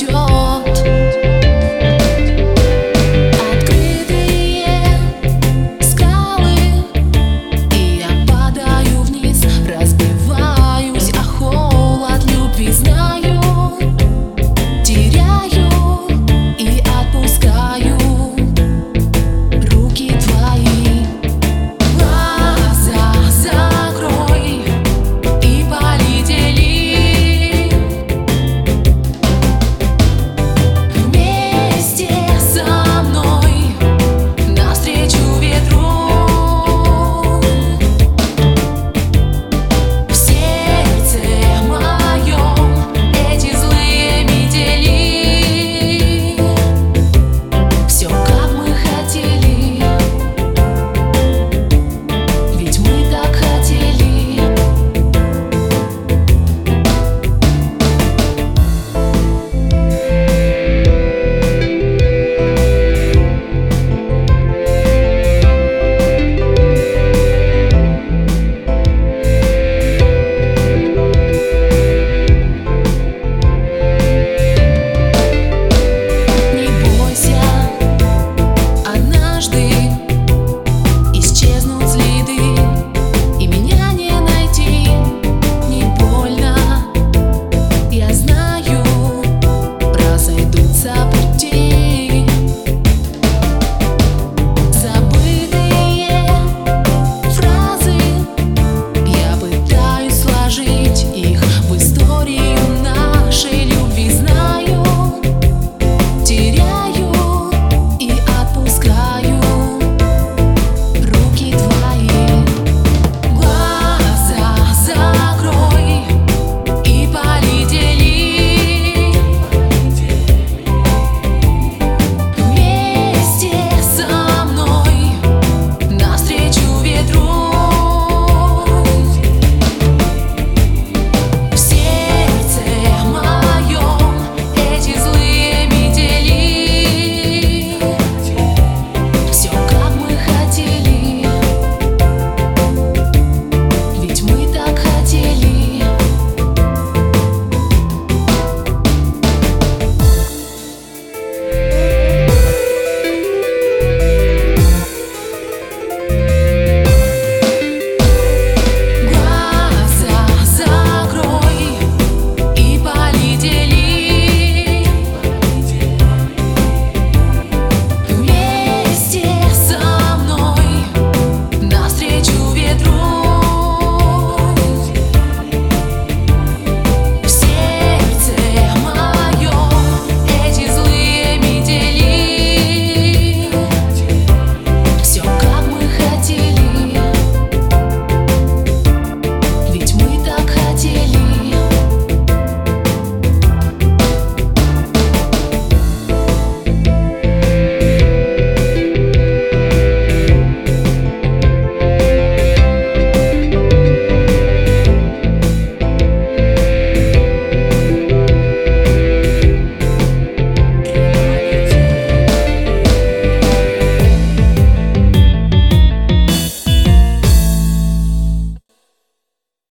yo